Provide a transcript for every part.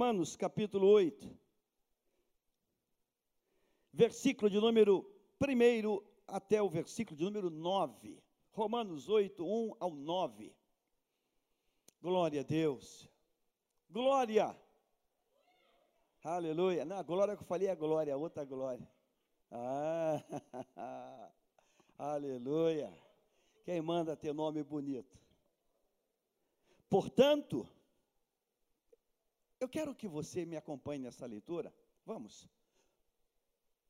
Romanos capítulo 8, versículo de número 1 até o versículo de número 9. Romanos 8, 1 ao 9. Glória a Deus. Glória. Aleluia. Não, a glória que eu falei é a glória, a outra glória. Ah, aleluia. Quem manda ter nome bonito? Portanto, eu quero que você me acompanhe nessa leitura. Vamos.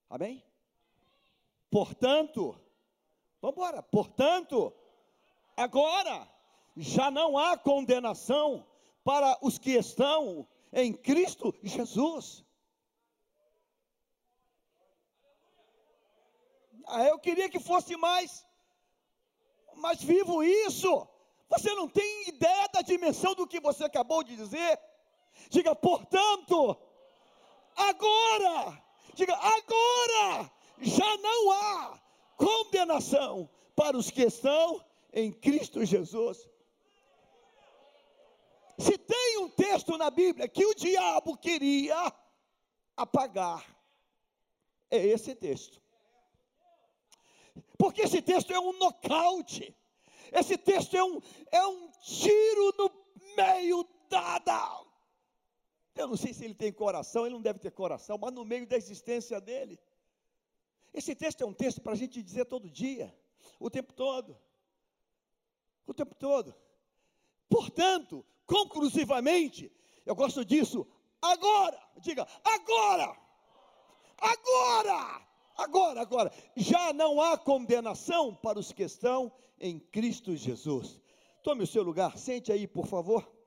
Amém? Portanto, vamos embora. Portanto, agora já não há condenação para os que estão em Cristo Jesus. Ah, eu queria que fosse mais, mas vivo isso. Você não tem ideia da dimensão do que você acabou de dizer. Diga, portanto, agora, diga, agora já não há condenação para os que estão em Cristo Jesus. Se tem um texto na Bíblia que o diabo queria apagar, é esse texto. Porque esse texto é um nocaute. Esse texto é um, é um tiro no meio da, da. Eu não sei se ele tem coração, ele não deve ter coração, mas no meio da existência dele. Esse texto é um texto para a gente dizer todo dia, o tempo todo. O tempo todo. Portanto, conclusivamente, eu gosto disso, agora, diga, agora, agora, agora, agora, já não há condenação para os que estão em Cristo Jesus. Tome o seu lugar, sente aí, por favor.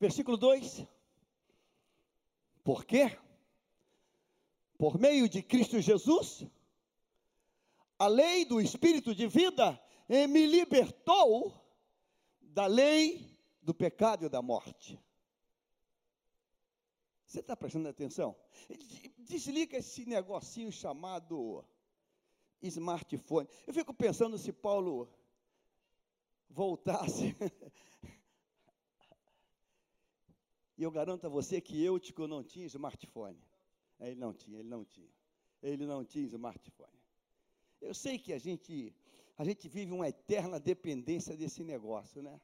Versículo 2. Por quê? por meio de Cristo Jesus, a lei do Espírito de vida me libertou da lei do pecado e da morte. Você está prestando atenção? Desliga esse negocinho chamado smartphone. Eu fico pensando se Paulo voltasse. e eu garanto a você que Eutico não tinha smartphone. Ele não tinha, ele não tinha. Ele não tinha smartphone. Eu sei que a gente, a gente vive uma eterna dependência desse negócio, né?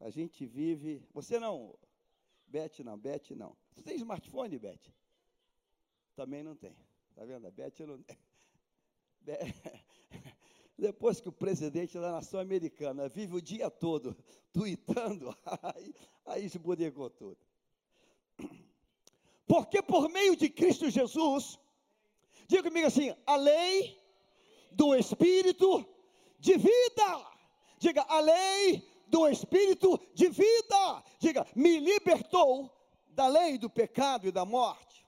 A gente vive. Você não. Beth não, Beth não. Você tem smartphone, Beth? Também não tem. Está vendo? A Beth não tem. Depois que o presidente da nação americana vive o dia todo tweetando, aí, aí esbodegou tudo. Porque por meio de Cristo Jesus, diga comigo assim: a lei do Espírito de vida. Diga, a lei do Espírito de vida. Diga, me libertou da lei do pecado e da morte.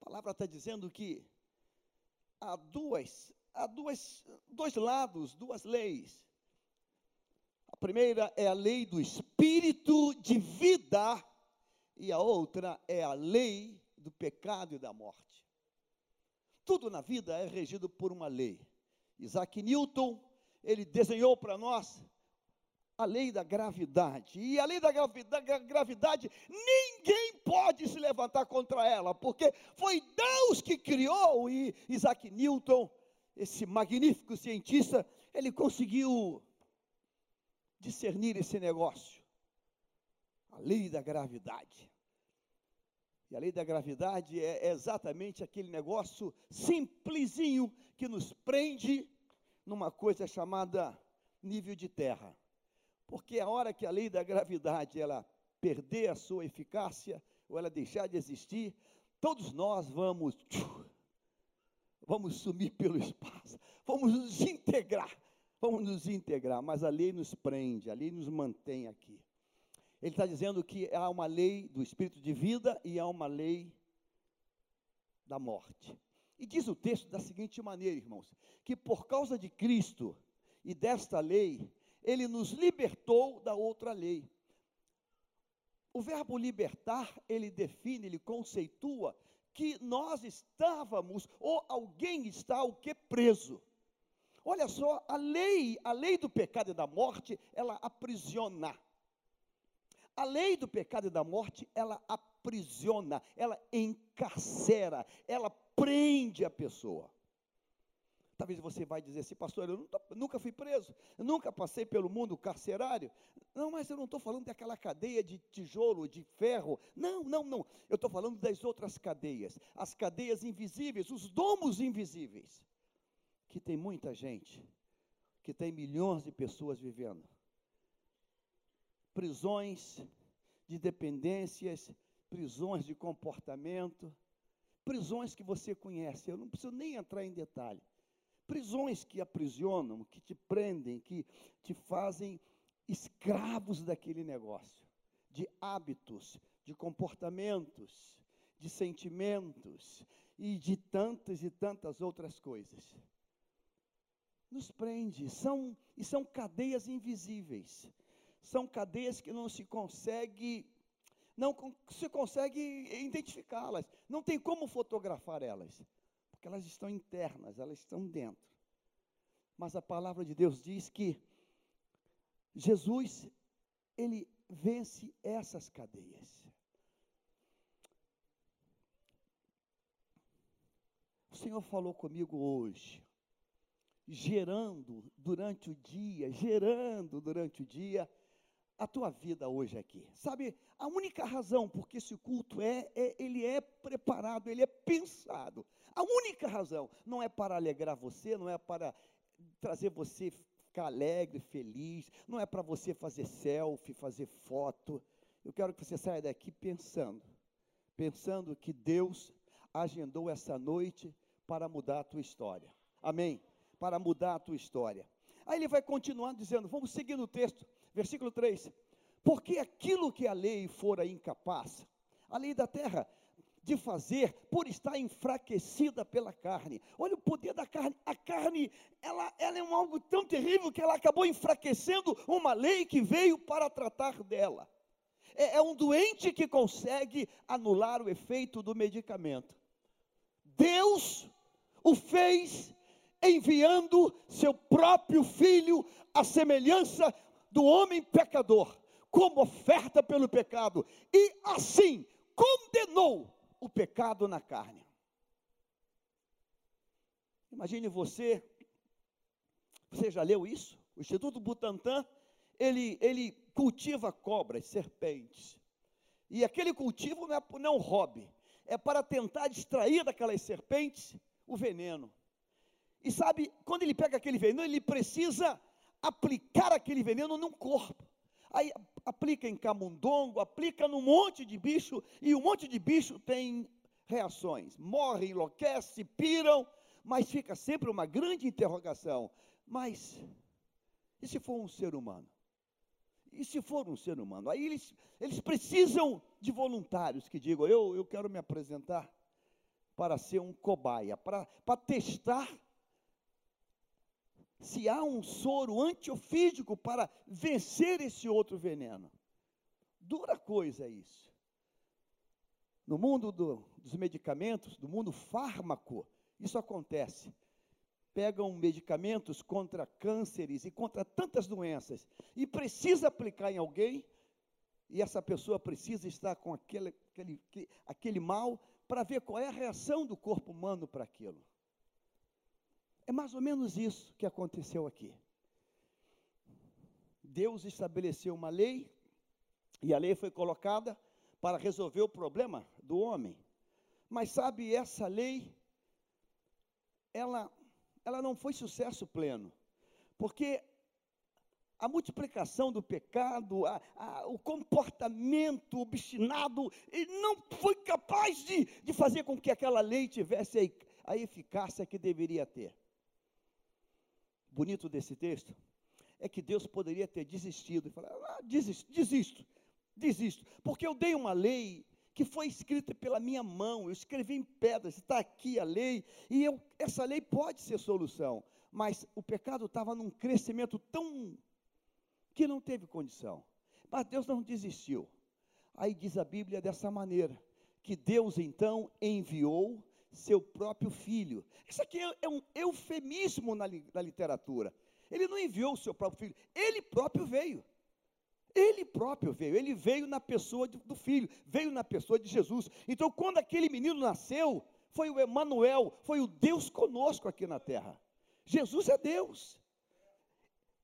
A palavra está dizendo que há duas, há duas, dois lados, duas leis. A primeira é a lei do Espírito de vida e a outra é a lei do pecado e da morte. Tudo na vida é regido por uma lei. Isaac Newton, ele desenhou para nós a lei da gravidade. E a lei da gravidade, ninguém pode se levantar contra ela, porque foi Deus que criou. E Isaac Newton, esse magnífico cientista, ele conseguiu discernir esse negócio a lei da gravidade. E a lei da gravidade é exatamente aquele negócio simplesinho que nos prende numa coisa chamada nível de terra. Porque a hora que a lei da gravidade ela perder a sua eficácia ou ela deixar de existir, todos nós vamos vamos sumir pelo espaço, vamos nos integrar, vamos nos integrar, mas a lei nos prende, a lei nos mantém aqui. Ele está dizendo que há uma lei do espírito de vida e há uma lei da morte. E diz o texto da seguinte maneira, irmãos: que por causa de Cristo e desta lei, ele nos libertou da outra lei. O verbo libertar, ele define, ele conceitua que nós estávamos, ou alguém está o que preso. Olha só, a lei, a lei do pecado e da morte, ela aprisiona A lei do pecado e da morte, ela aprisiona, ela encarcera, ela prende a pessoa. Talvez você vai dizer assim, pastor, eu nunca fui preso, nunca passei pelo mundo carcerário. Não, mas eu não estou falando daquela cadeia de tijolo, de ferro. Não, não, não. Eu estou falando das outras cadeias, as cadeias invisíveis, os domos invisíveis, que tem muita gente, que tem milhões de pessoas vivendo. Prisões de dependências, prisões de comportamento, prisões que você conhece. Eu não preciso nem entrar em detalhe prisões que aprisionam, que te prendem, que te fazem escravos daquele negócio, de hábitos, de comportamentos, de sentimentos e de tantas e tantas outras coisas. Nos prende, são e são cadeias invisíveis. São cadeias que não se consegue não se consegue identificá-las, não tem como fotografar elas porque elas estão internas, elas estão dentro. Mas a palavra de Deus diz que Jesus, ele vence essas cadeias. O Senhor falou comigo hoje, gerando durante o dia, gerando durante o dia a tua vida hoje aqui. Sabe, a única razão porque esse culto é, é, ele é preparado, ele é pensado. A única razão não é para alegrar você, não é para trazer você ficar alegre, feliz, não é para você fazer selfie, fazer foto. Eu quero que você saia daqui pensando, pensando que Deus agendou essa noite para mudar a tua história. Amém? Para mudar a tua história. Aí ele vai continuando dizendo, vamos seguir no texto. Versículo 3: Porque aquilo que a lei fora incapaz, a lei da terra, de fazer por estar enfraquecida pela carne. Olha o poder da carne. A carne, ela, ela é um algo tão terrível que ela acabou enfraquecendo uma lei que veio para tratar dela. É, é um doente que consegue anular o efeito do medicamento. Deus o fez enviando seu próprio filho à semelhança do homem pecador, como oferta pelo pecado, e assim condenou o pecado na carne. Imagine você, você já leu isso? O Instituto Butantan, ele, ele cultiva cobras, serpentes. E aquele cultivo não é, não é um hobby, é para tentar extrair daquelas serpentes o veneno. E sabe, quando ele pega aquele veneno, ele precisa aplicar aquele veneno num corpo. Aí aplica em camundongo, aplica num monte de bicho, e um monte de bicho tem reações. Morre, enlouquece, piram, mas fica sempre uma grande interrogação. Mas, e se for um ser humano? E se for um ser humano? Aí eles, eles precisam de voluntários que digam: eu, eu quero me apresentar para ser um cobaia, para, para testar se há um soro antiofídico para vencer esse outro veneno. Dura coisa isso. No mundo do, dos medicamentos, do mundo fármaco, isso acontece. Pegam medicamentos contra cânceres e contra tantas doenças e precisa aplicar em alguém, e essa pessoa precisa estar com aquele, aquele, aquele mal para ver qual é a reação do corpo humano para aquilo. É mais ou menos isso que aconteceu aqui. Deus estabeleceu uma lei, e a lei foi colocada para resolver o problema do homem. Mas sabe, essa lei, ela, ela não foi sucesso pleno, porque a multiplicação do pecado, a, a, o comportamento obstinado, não foi capaz de, de fazer com que aquela lei tivesse a, a eficácia que deveria ter bonito desse texto é que Deus poderia ter desistido e falar: ah, desisto, desisto, desisto, porque eu dei uma lei que foi escrita pela minha mão, eu escrevi em pedras, está aqui a lei, e eu, essa lei pode ser solução, mas o pecado estava num crescimento tão que não teve condição. Mas Deus não desistiu. Aí diz a Bíblia dessa maneira: que Deus então enviou seu próprio filho. Isso aqui é, é um eufemismo na, na literatura. Ele não enviou o seu próprio filho, ele próprio veio. Ele próprio veio, ele veio na pessoa do filho, veio na pessoa de Jesus. Então, quando aquele menino nasceu, foi o Emanuel, foi o Deus conosco aqui na terra. Jesus é Deus.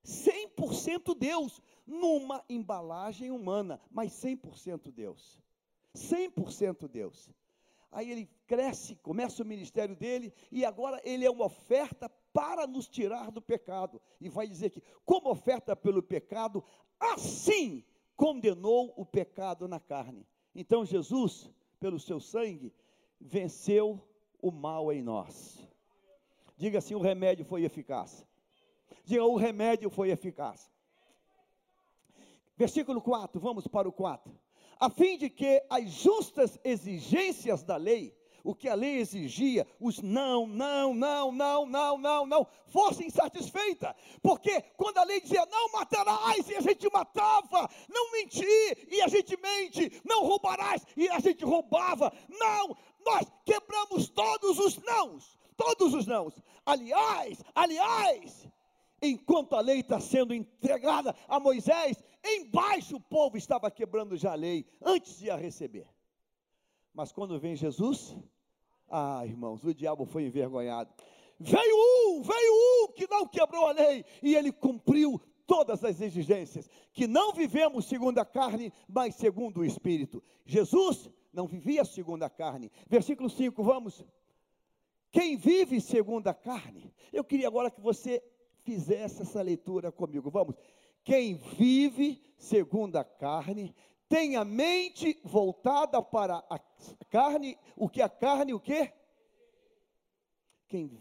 100% Deus, numa embalagem humana, mas 100% Deus. 100% Deus. Aí ele cresce, começa o ministério dele, e agora ele é uma oferta para nos tirar do pecado. E vai dizer que, como oferta pelo pecado, assim condenou o pecado na carne. Então Jesus, pelo seu sangue, venceu o mal em nós. Diga assim: o remédio foi eficaz. Diga, o remédio foi eficaz. Versículo 4, vamos para o 4 a fim de que as justas exigências da lei, o que a lei exigia, os não, não, não, não, não, não, não, fossem satisfeitas. Porque quando a lei dizia não matarás, e a gente matava, não mentir, e a gente mente, não roubarás, e a gente roubava. Não, nós quebramos todos os nãos, todos os nãos. Aliás, aliás, enquanto a lei está sendo entregada a Moisés, embaixo o povo estava quebrando já a lei, antes de a receber. Mas quando vem Jesus, ah, irmãos, o diabo foi envergonhado. Veio um, veio um que não quebrou a lei, e ele cumpriu todas as exigências, que não vivemos segundo a carne, mas segundo o Espírito. Jesus não vivia segundo a carne. Versículo 5, vamos. Quem vive segundo a carne, eu queria agora que você fizesse essa leitura comigo. Vamos. Quem vive segundo a carne tem a mente voltada para a carne, o que a carne, o que? Quem,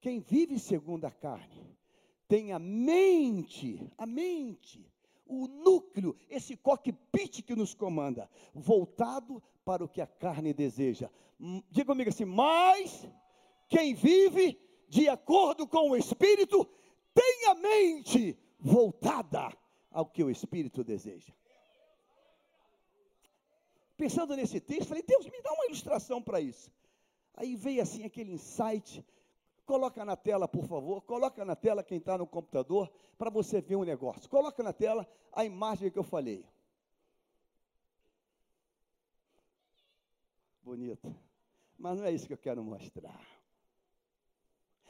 quem vive segundo a carne tem a mente, a mente, o núcleo, esse cockpit que nos comanda, voltado para o que a carne deseja. Diga comigo assim, mas quem vive de acordo com o Espírito, tem a mente voltada ao que o Espírito deseja. Pensando nesse texto, falei, Deus, me dá uma ilustração para isso. Aí veio assim aquele insight. Coloca na tela, por favor. Coloca na tela quem está no computador para você ver um negócio. Coloca na tela a imagem que eu falei. Bonito. Mas não é isso que eu quero mostrar.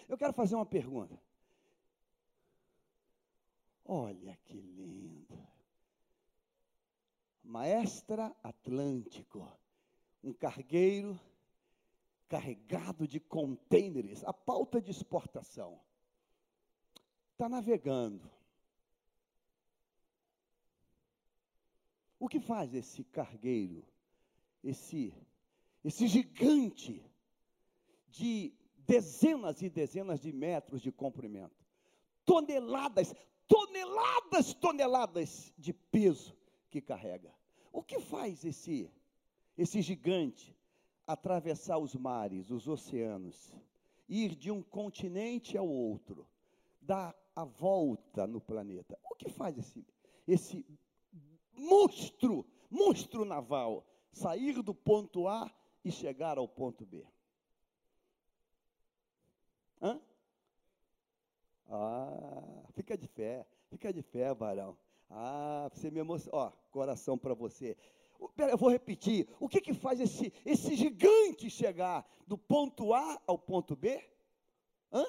Eu quero fazer uma pergunta. Olha que lindo. Maestra Atlântico, um cargueiro carregado de contêineres, a pauta de exportação. Está navegando. O que faz esse cargueiro, esse, esse gigante de dezenas e dezenas de metros de comprimento, toneladas, toneladas, toneladas de peso que carrega. O que faz esse esse gigante atravessar os mares, os oceanos, ir de um continente ao outro, dar a volta no planeta? O que faz esse esse monstro, monstro naval sair do ponto A e chegar ao ponto B? Hã? Ah, fica de fé, fica de fé, varão. Ah, você me emocionou. Ó, coração para você. Pera, eu vou repetir. O que que faz esse, esse gigante chegar do ponto A ao ponto B? Hã?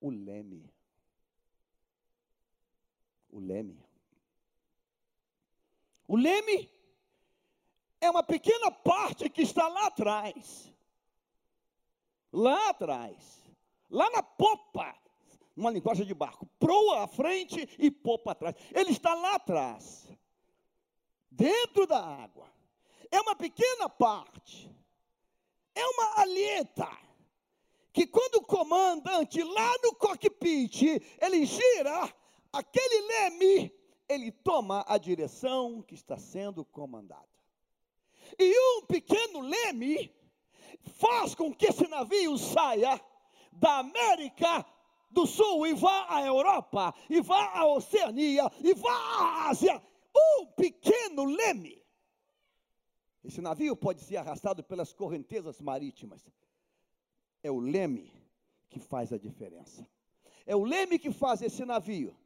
O leme. O leme. O leme é uma pequena parte que está lá atrás lá atrás, lá na popa, uma linguagem de barco, proa à frente e popa atrás. Ele está lá atrás, dentro da água. É uma pequena parte, é uma alheta, que quando o comandante lá no cockpit, ele gira aquele leme, ele toma a direção que está sendo comandada. E um pequeno leme faz com que esse navio saia da América do Sul e vá à Europa, e vá à Oceania, e vá à Ásia. Um pequeno leme. Esse navio pode ser arrastado pelas correntezas marítimas. É o leme que faz a diferença. É o leme que faz esse navio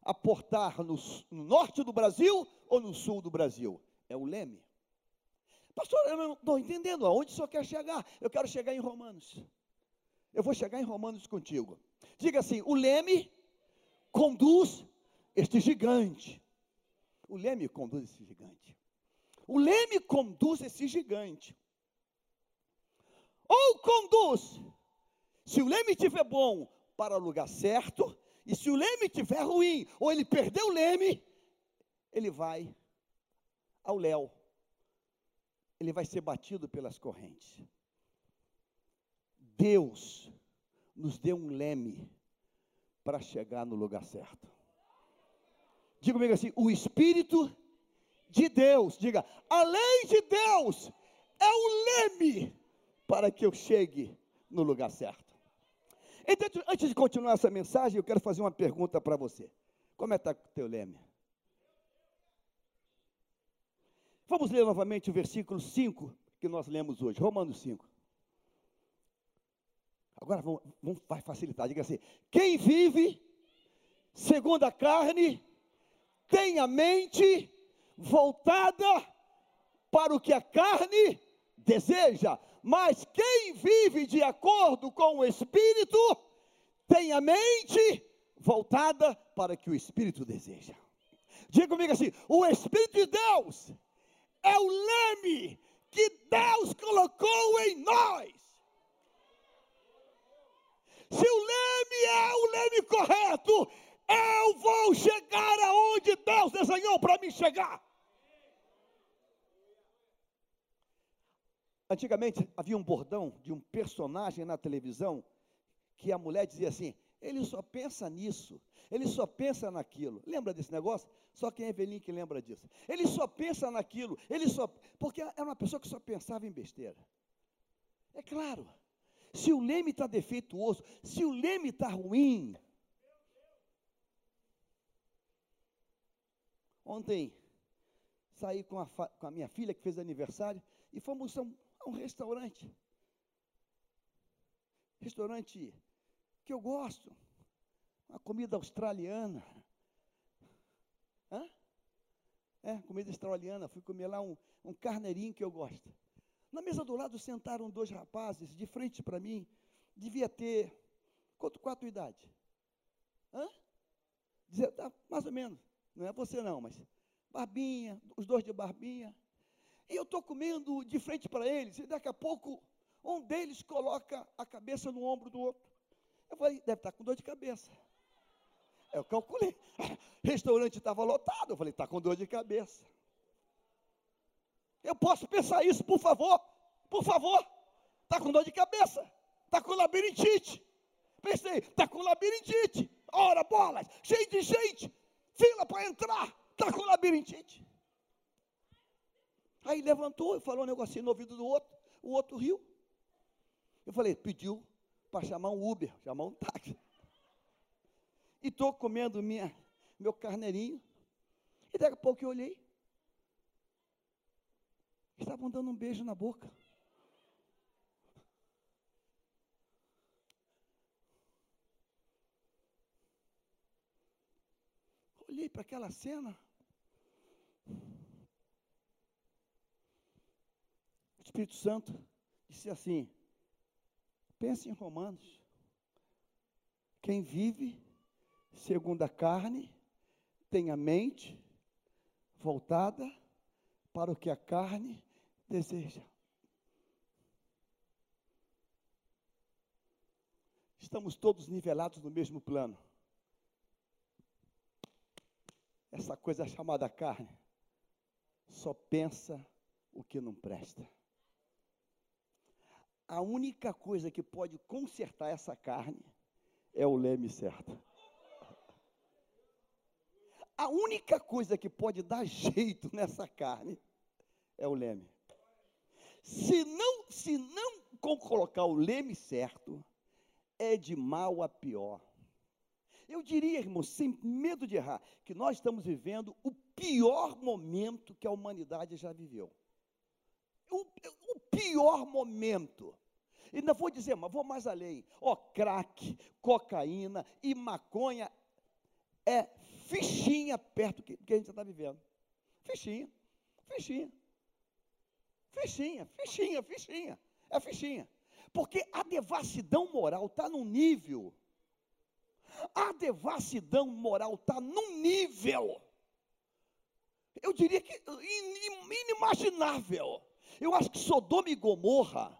aportar no, no norte do Brasil ou no sul do Brasil? É o leme. Pastor, eu não estou entendendo aonde o senhor quer chegar. Eu quero chegar em Romanos. Eu vou chegar em Romanos contigo. Diga assim: o leme conduz este gigante. O leme conduz esse gigante. O leme conduz esse gigante. Ou conduz, se o leme estiver bom, para o lugar certo, e se o leme estiver ruim, ou ele perdeu o leme, ele vai ao léu. Ele vai ser batido pelas correntes. Deus nos deu um leme para chegar no lugar certo. Diga comigo assim: o Espírito de Deus, diga, a lei de Deus é o leme para que eu chegue no lugar certo. Então, antes de continuar essa mensagem, eu quero fazer uma pergunta para você. Como é que está o teu leme? Vamos ler novamente o versículo 5 que nós lemos hoje, Romanos 5. Agora vamos, vamos, vai facilitar, diga assim: quem vive segundo a carne tem a mente voltada para o que a carne deseja, mas quem vive de acordo com o Espírito tem a mente voltada para o que o Espírito deseja. Diga comigo assim: o Espírito de Deus é o leme que Deus colocou em nós. Se o leme é o leme correto, eu vou chegar aonde Deus desenhou para mim chegar. Antigamente havia um bordão de um personagem na televisão que a mulher dizia assim: ele só pensa nisso, ele só pensa naquilo. Lembra desse negócio? Só quem é velhinho que lembra disso. Ele só pensa naquilo, ele só. Porque era uma pessoa que só pensava em besteira. É claro, se o leme está defeituoso, se o leme está ruim. Ontem saí com a, com a minha filha que fez aniversário e fomos a um, a um restaurante. Restaurante que eu gosto. Uma comida australiana. Hã? É, comida australiana. Fui comer lá um, um carneirinho que eu gosto. Na mesa do lado sentaram dois rapazes, de frente para mim. Devia ter. Quanto, tua idade? Hã? Dizer, tá, mais ou menos. Não é você não, mas. Barbinha, os dois de barbinha. E eu estou comendo de frente para eles, e daqui a pouco um deles coloca a cabeça no ombro do outro. Eu falei, deve estar tá com dor de cabeça. Eu calculei. Restaurante estava lotado. Eu falei, está com dor de cabeça. Eu posso pensar isso, por favor? Por favor. Está com dor de cabeça. Está com labirintite. Pensei, está com labirintite. Ora, bolas, cheio de gente. Fila para entrar. Está com labirintite. Aí levantou e falou um negocinho no ouvido do outro. O outro riu. Eu falei, pediu para chamar um Uber, chamar um táxi. E estou comendo minha, meu carneirinho. E daqui a pouco eu olhei. Estavam dando um beijo na boca. Olhei para aquela cena. O Espírito Santo disse assim: pense em Romanos. Quem vive segundo a carne tem a mente voltada para o que a carne deseja. Estamos todos nivelados no mesmo plano. Essa coisa chamada carne só pensa o que não presta. A única coisa que pode consertar essa carne é o leme certo. A única coisa que pode dar jeito nessa carne é o leme. Se não, se não colocar o leme certo, é de mal a pior. Eu diria, irmão, sem medo de errar, que nós estamos vivendo o pior momento que a humanidade já viveu. O, o pior momento. E ainda vou dizer, mas vou mais além. Ó, crack, cocaína e maconha é fichinha perto do que, do que a gente está vivendo. Fichinha, fichinha. Fichinha, fichinha, fichinha. É fichinha. Porque a devassidão moral está num nível. A devassidão moral está num nível. Eu diria que inimaginável. Eu acho que Sodoma e Gomorra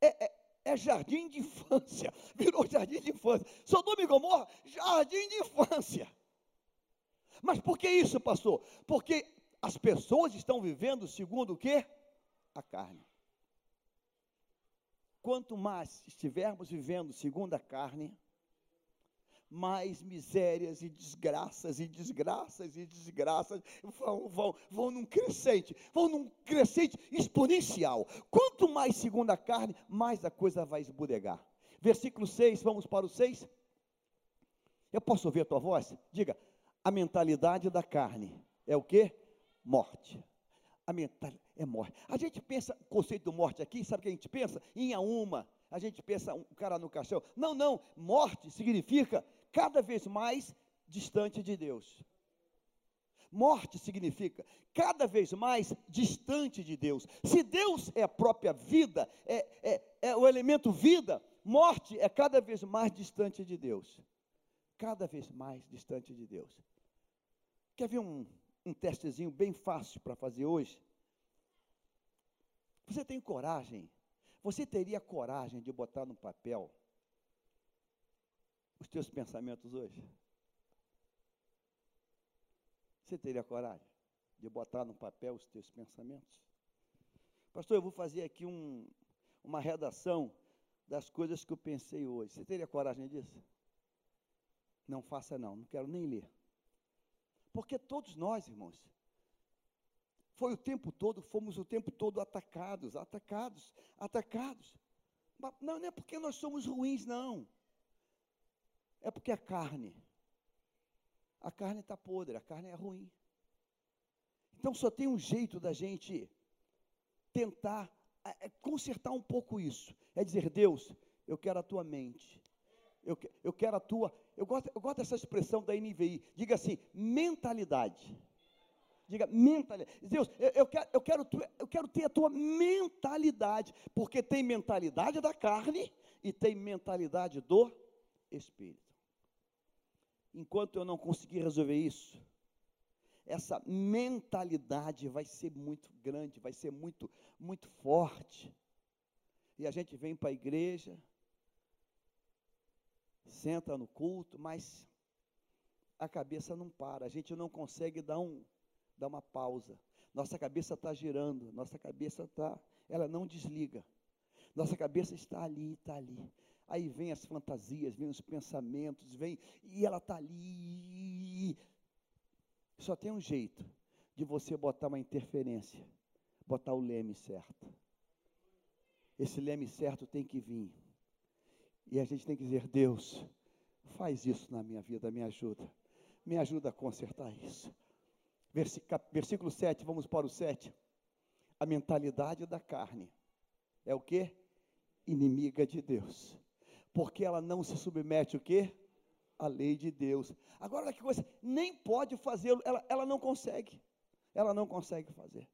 é, é, é jardim de infância. Virou jardim de infância. Sodoma e Gomorra, jardim de infância. Mas por que isso, pastor? Porque as pessoas estão vivendo segundo o quê? A carne. Quanto mais estivermos vivendo segundo a carne, mais misérias e desgraças e desgraças e desgraças vão, vão, vão num crescente, vão num crescente exponencial. Quanto mais segundo a carne, mais a coisa vai esburegar. Versículo 6, vamos para o 6. Eu posso ouvir a tua voz? Diga, a mentalidade da carne é o que? Morte. Mentalidade é morte. A gente pensa, o conceito de morte aqui, sabe o que a gente pensa? Em a uma. A gente pensa um cara no caixão. Não, não. Morte significa cada vez mais distante de Deus. Morte significa cada vez mais distante de Deus. Se Deus é a própria vida, é, é, é o elemento vida, morte é cada vez mais distante de Deus. Cada vez mais distante de Deus. Quer ver um, um testezinho bem fácil para fazer hoje? Você tem coragem? Você teria coragem de botar no papel os teus pensamentos hoje? Você teria coragem de botar no papel os teus pensamentos? Pastor, eu vou fazer aqui um, uma redação das coisas que eu pensei hoje. Você teria coragem disso? Não faça não, não quero nem ler. Porque todos nós, irmãos, foi o tempo todo, fomos o tempo todo atacados, atacados, atacados. Mas não, não é porque nós somos ruins, não. É porque a carne, a carne está podre, a carne é ruim. Então só tem um jeito da gente tentar é, consertar um pouco isso. É dizer, Deus, eu quero a tua mente. Eu, eu quero a tua. Eu gosto, eu gosto dessa expressão da NVI. Diga assim: mentalidade. Diga, mentalidade. Deus, eu, eu, quero, eu, quero, eu quero ter a tua mentalidade. Porque tem mentalidade da carne e tem mentalidade do espírito. Enquanto eu não conseguir resolver isso, essa mentalidade vai ser muito grande, vai ser muito, muito forte. E a gente vem para a igreja, senta no culto, mas a cabeça não para, a gente não consegue dar, um, dar uma pausa. Nossa cabeça está girando, nossa cabeça está, ela não desliga. Nossa cabeça está ali, está ali. Aí vem as fantasias, vem os pensamentos, vem, e ela está ali. Só tem um jeito de você botar uma interferência, botar o leme certo. Esse leme certo tem que vir. E a gente tem que dizer: Deus, faz isso na minha vida, me ajuda. Me ajuda a consertar isso. Versículo 7, vamos para o 7. A mentalidade da carne é o que? Inimiga de Deus. Porque ela não se submete o quê? A lei de Deus. Agora, olha que coisa, nem pode fazê-lo, ela, ela não consegue. Ela não consegue fazer.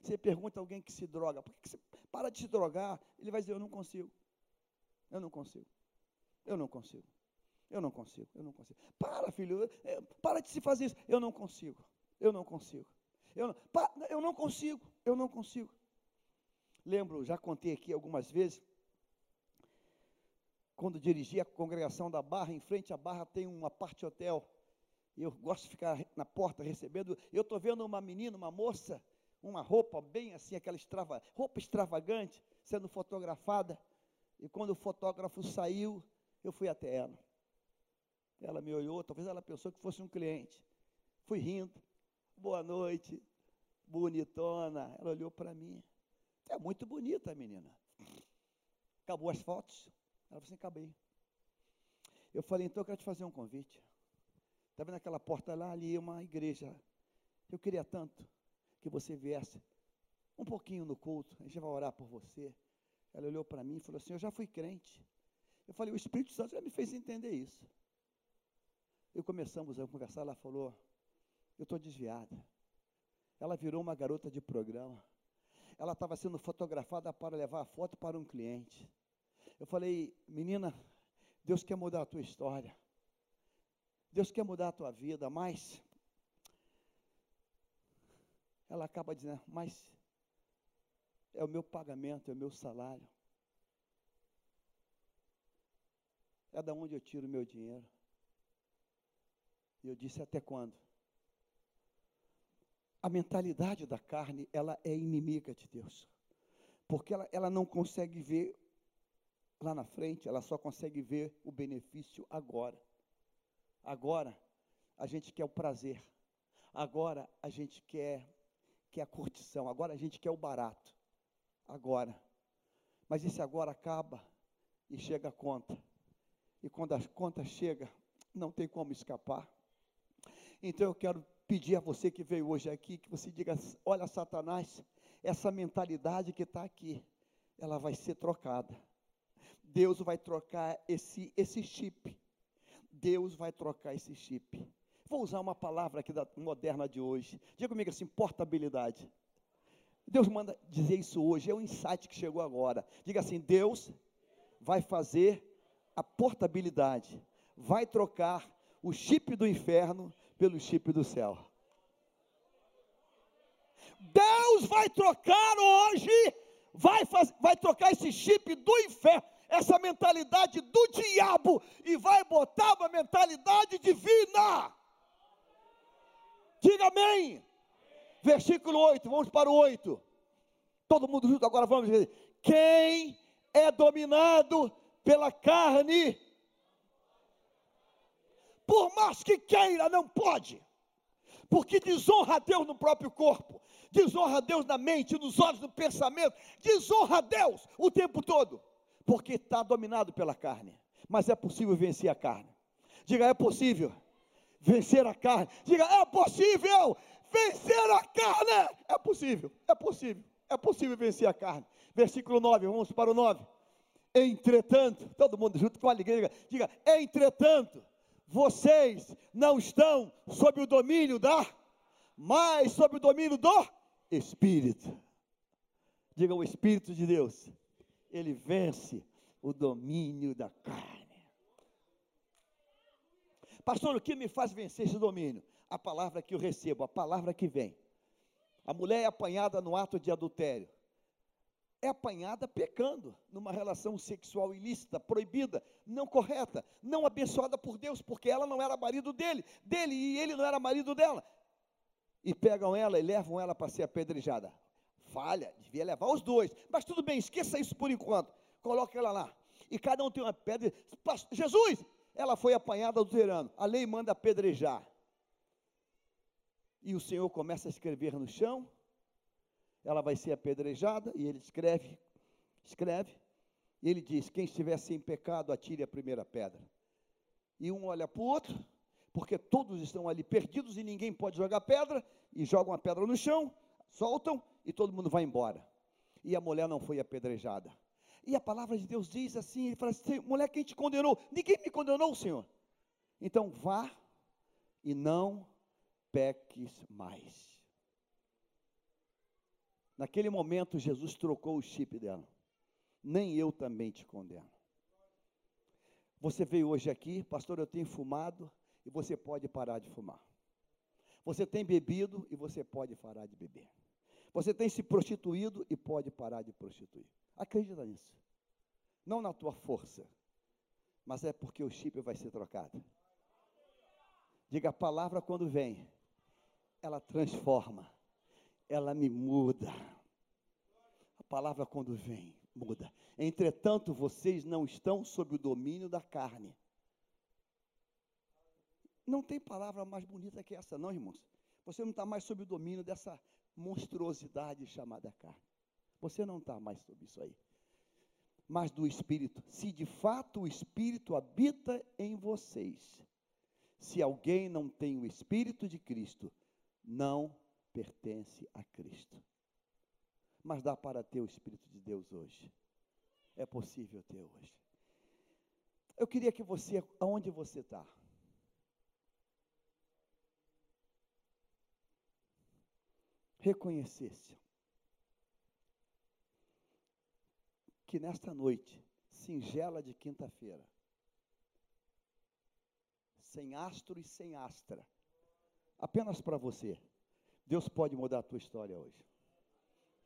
Você pergunta a alguém que se droga, por que você para de se drogar? Ele vai dizer, eu não consigo. Eu não consigo. Eu não consigo. Eu não consigo. Eu não consigo. Para, filho. É, para de se fazer isso. Eu não consigo. Eu não consigo. Eu não, para, eu não consigo. Eu não consigo. Lembro, já contei aqui algumas vezes, quando dirigi a congregação da Barra, em frente à Barra tem uma parte hotel. Eu gosto de ficar na porta recebendo. Eu estou vendo uma menina, uma moça, uma roupa bem assim, aquela extrava, roupa extravagante, sendo fotografada. E quando o fotógrafo saiu, eu fui até ela. Ela me olhou, talvez ela pensou que fosse um cliente. Fui rindo. Boa noite, bonitona. Ela olhou para mim. É muito bonita, menina. Acabou as fotos? Ela falou assim: acabei. Eu falei: então eu quero te fazer um convite. Está vendo aquela porta lá? Ali é uma igreja. Eu queria tanto que você viesse um pouquinho no culto. A gente vai orar por você. Ela olhou para mim e falou assim: Eu já fui crente. Eu falei: O Espírito Santo já me fez entender isso. E começamos a conversar, ela falou, eu estou desviada. Ela virou uma garota de programa. Ela estava sendo fotografada para levar a foto para um cliente. Eu falei, menina, Deus quer mudar a tua história. Deus quer mudar a tua vida, mas ela acaba dizendo, mas é o meu pagamento, é o meu salário. É da onde eu tiro o meu dinheiro. E eu disse, até quando? A mentalidade da carne, ela é inimiga de Deus. Porque ela, ela não consegue ver lá na frente, ela só consegue ver o benefício agora. Agora, a gente quer o prazer. Agora, a gente quer, quer a curtição. Agora, a gente quer o barato. Agora. Mas esse agora acaba e chega a conta. E quando a conta chega, não tem como escapar. Então eu quero pedir a você que veio hoje aqui, que você diga: olha, Satanás, essa mentalidade que está aqui, ela vai ser trocada. Deus vai trocar esse, esse chip. Deus vai trocar esse chip. Vou usar uma palavra aqui da moderna de hoje. Diga comigo assim: portabilidade. Deus manda dizer isso hoje, é um insight que chegou agora. Diga assim: Deus vai fazer a portabilidade, vai trocar o chip do inferno pelo chip do céu. Deus vai trocar hoje, vai, faz, vai trocar esse chip do inferno, essa mentalidade do diabo, e vai botar uma mentalidade divina. Diga amém. Versículo 8, vamos para o 8. Todo mundo junto agora, vamos quem é dominado pela carne, por mais que queira, não pode, porque desonra a Deus no próprio corpo, desonra a Deus na mente, nos olhos, no pensamento, desonra a Deus o tempo todo, porque está dominado pela carne. Mas é possível vencer a carne. Diga, é possível vencer a carne. Diga, é possível vencer a carne. É possível, é possível, é possível vencer a carne. Versículo 9, vamos para o 9. Entretanto, todo mundo junto com a alegria, diga: entretanto, vocês não estão sob o domínio da, mas sob o domínio do Espírito. Diga o Espírito de Deus, ele vence o domínio da carne. Pastor, o que me faz vencer esse domínio? A palavra que eu recebo, a palavra que vem. A mulher é apanhada no ato de adultério é apanhada pecando numa relação sexual ilícita, proibida, não correta, não abençoada por Deus, porque ela não era marido dele, dele e ele não era marido dela. E pegam ela e levam ela para ser apedrejada. Falha, devia levar os dois, mas tudo bem, esqueça isso por enquanto. Coloca ela lá. E cada um tem uma pedra. Jesus, ela foi apanhada adulterando. A lei manda apedrejar. E o Senhor começa a escrever no chão ela vai ser apedrejada, e ele escreve, escreve, e ele diz: Quem estiver sem pecado, atire a primeira pedra. E um olha para o outro, porque todos estão ali perdidos e ninguém pode jogar pedra, e jogam a pedra no chão, soltam e todo mundo vai embora. E a mulher não foi apedrejada. E a palavra de Deus diz assim: ele fala assim, mulher, quem te condenou? Ninguém me condenou, Senhor. Então vá e não peques mais. Naquele momento, Jesus trocou o chip dela. Nem eu também te condeno. Você veio hoje aqui, pastor, eu tenho fumado e você pode parar de fumar. Você tem bebido e você pode parar de beber. Você tem se prostituído e pode parar de prostituir. Acredita nisso. Não na tua força, mas é porque o chip vai ser trocado. Diga a palavra quando vem, ela transforma ela me muda. A palavra, quando vem, muda. Entretanto, vocês não estão sob o domínio da carne. Não tem palavra mais bonita que essa, não, irmãos. Você não está mais sob o domínio dessa monstruosidade chamada carne. Você não está mais sob isso aí. Mas do Espírito. Se de fato o Espírito habita em vocês. Se alguém não tem o Espírito de Cristo, não pertence a Cristo. Mas dá para ter o Espírito de Deus hoje. É possível ter hoje. Eu queria que você, aonde você está? Reconhecesse que nesta noite, singela de quinta-feira, sem astro e sem astra, apenas para você, Deus pode mudar a tua história hoje.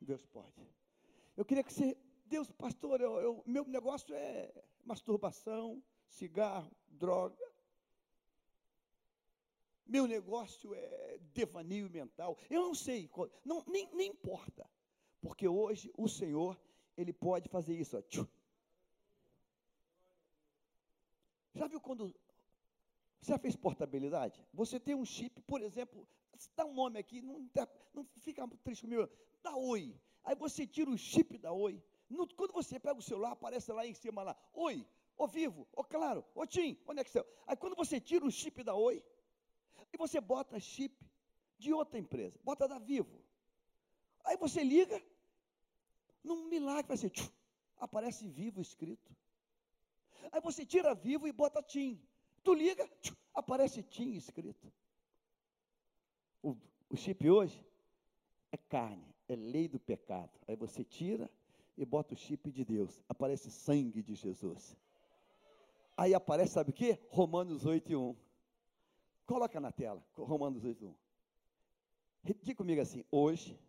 Deus pode. Eu queria que você, Deus, pastor, eu, eu, meu negócio é masturbação, cigarro, droga. Meu negócio é devaneio mental. Eu não sei, não, nem, nem importa. Porque hoje o Senhor, Ele pode fazer isso. Ó, Já viu quando você já fez portabilidade? Você tem um chip, por exemplo, dá um nome aqui, não, não fica triste comigo, dá oi. Aí você tira o chip da oi. No, quando você pega o celular, aparece lá em cima lá, oi, ô vivo, ô claro, ô Tim, onde é que você? Aí quando você tira o chip da oi, e você bota chip de outra empresa, bota da Vivo. Aí você liga, num milagre vai ser, tchum, aparece vivo escrito. Aí você tira vivo e bota TIM. Tu liga, tchum, aparece TIM escrito. O, o chip hoje é carne, é lei do pecado. Aí você tira e bota o chip de Deus. Aparece sangue de Jesus. Aí aparece, sabe o que? Romanos 8 e 1. Coloca na tela, Romanos 8, 1. Diga comigo assim: hoje,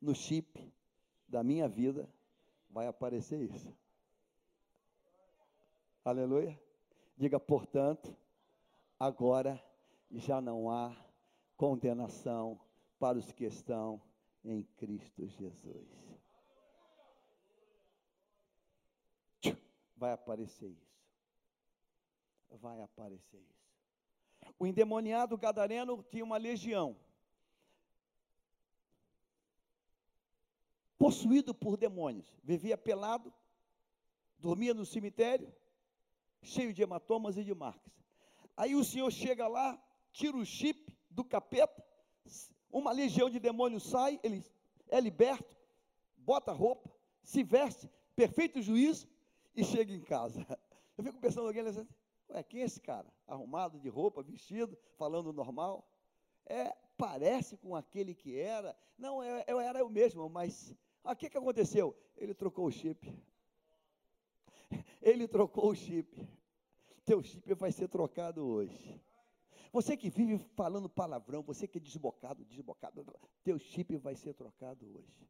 no chip da minha vida, vai aparecer isso. Aleluia. Diga, portanto, agora já não há condenação para os que estão em Cristo Jesus. Vai aparecer isso. Vai aparecer isso. O endemoniado gadareno tinha uma legião. Possuído por demônios. Vivia pelado, dormia no cemitério, cheio de hematomas e de marcas. Aí o Senhor chega lá, tira o chip do capeta, uma legião de demônios sai, ele é liberto, bota roupa, se veste, perfeito juízo e chega em casa. Eu fico pensando alguém assim, ué, quem é esse cara? Arrumado de roupa, vestido, falando normal? É, parece com aquele que era. Não, eu, eu era eu mesmo, mas o ah, que, que aconteceu? Ele trocou o chip. Ele trocou o chip. Teu chip vai ser trocado hoje. Você que vive falando palavrão, você que é desbocado, desbocado, teu chip vai ser trocado hoje.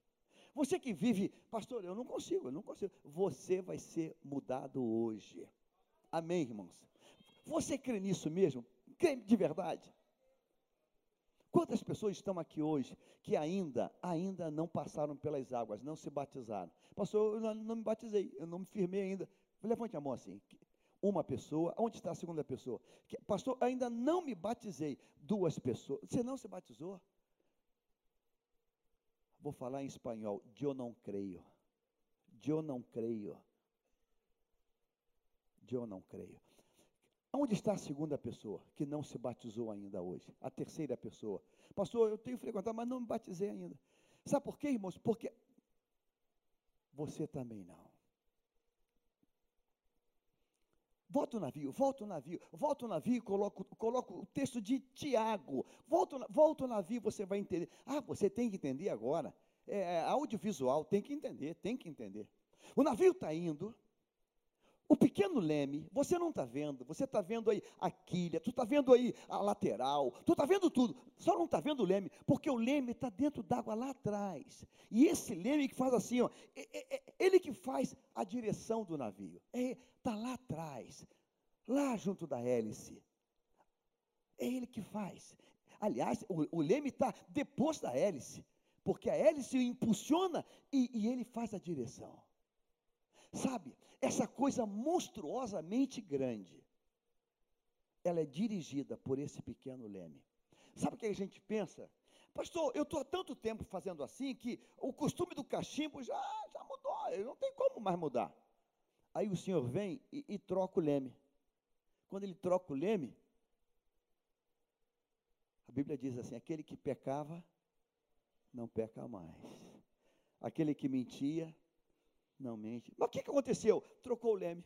Você que vive, pastor, eu não consigo, eu não consigo. Você vai ser mudado hoje. Amém, irmãos? Você crê nisso mesmo? Crê de verdade? Quantas pessoas estão aqui hoje que ainda, ainda não passaram pelas águas, não se batizaram? Pastor, eu não, me batizei, eu não me firmei ainda. Levante a mão assim uma pessoa. Onde está a segunda pessoa? Pastor, ainda não me batizei. Duas pessoas. Você não se batizou? Vou falar em espanhol. Eu não creio. Eu não creio. Eu não creio. Onde está a segunda pessoa que não se batizou ainda hoje? A terceira pessoa. Pastor, eu tenho frequentado, mas não me batizei ainda. Sabe por quê, irmãos? Porque você também não. Volta o navio, volta o navio, volta o navio, coloca, coloca o texto de Tiago. Volta, volta o navio, você vai entender. Ah, você tem que entender agora. É, é audiovisual, tem que entender, tem que entender. O navio está indo, o pequeno leme, você não está vendo, você está vendo aí a quilha, tu está vendo aí a lateral, tu está vendo tudo, só não está vendo o leme, porque o leme está dentro d'água lá atrás. E esse leme que faz assim, ó, é, é, é ele que faz a direção do navio, está é, lá atrás, lá junto da hélice. É ele que faz. Aliás, o, o leme está depois da hélice, porque a hélice o impulsiona e, e ele faz a direção. Sabe, essa coisa monstruosamente grande, ela é dirigida por esse pequeno leme. Sabe o que a gente pensa? Pastor, eu estou há tanto tempo fazendo assim que o costume do cachimbo já, já mudou, não tem como mais mudar. Aí o Senhor vem e, e troca o leme. Quando ele troca o leme, a Bíblia diz assim: aquele que pecava, não peca mais. Aquele que mentia, não mente. Mas o que, aconteceu? Trocou o leme.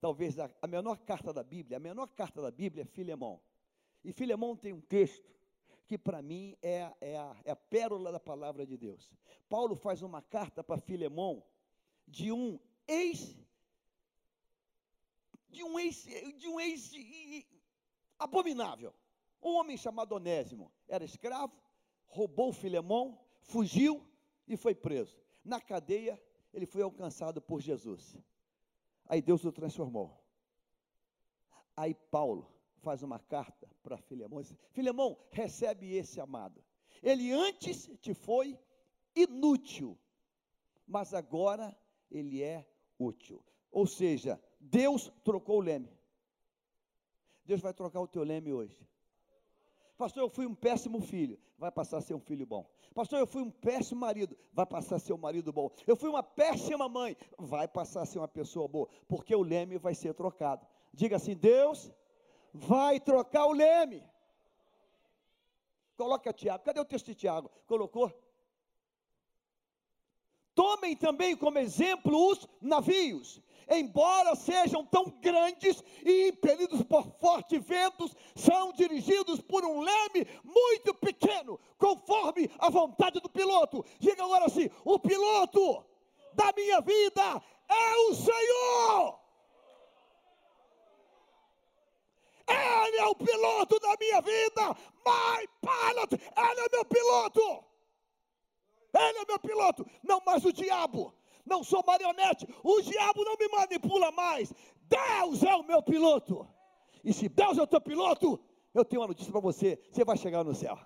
Talvez a, a menor carta da Bíblia, a menor carta da Bíblia é Filemão. E Filemão tem um texto que para mim é, é, a, é a pérola da palavra de Deus. Paulo faz uma carta para Filemão de um ex de um ex de um ex abominável. Um homem chamado Onésimo, era escravo, roubou Filemão, fugiu e foi preso. Na cadeia, ele foi alcançado por Jesus. Aí Deus o transformou. Aí Paulo faz uma carta para Filemão. Filemão, recebe esse amado. Ele antes te foi inútil, mas agora ele é útil. Ou seja, Deus trocou o leme. Deus vai trocar o teu leme hoje. Pastor, eu fui um péssimo filho, vai passar a ser um filho bom. Pastor, eu fui um péssimo marido, vai passar a ser um marido bom. Eu fui uma péssima mãe, vai passar a ser uma pessoa boa, porque o leme vai ser trocado. Diga assim: Deus vai trocar o leme. Coloca Tiago. Cadê o texto de Tiago? Colocou? Tomem também como exemplo os navios, embora sejam tão grandes e impelidos por fortes ventos, são dirigidos por um leme muito pequeno, conforme a vontade do piloto. Diga agora assim: o piloto da minha vida é o Senhor. Ele é o piloto da minha vida. My pilot, ele é meu piloto. Ele é meu piloto, não mais o diabo. Não sou marionete. O diabo não me manipula mais. Deus é o meu piloto. E se Deus é o teu piloto, eu tenho uma notícia para você: você vai chegar no céu.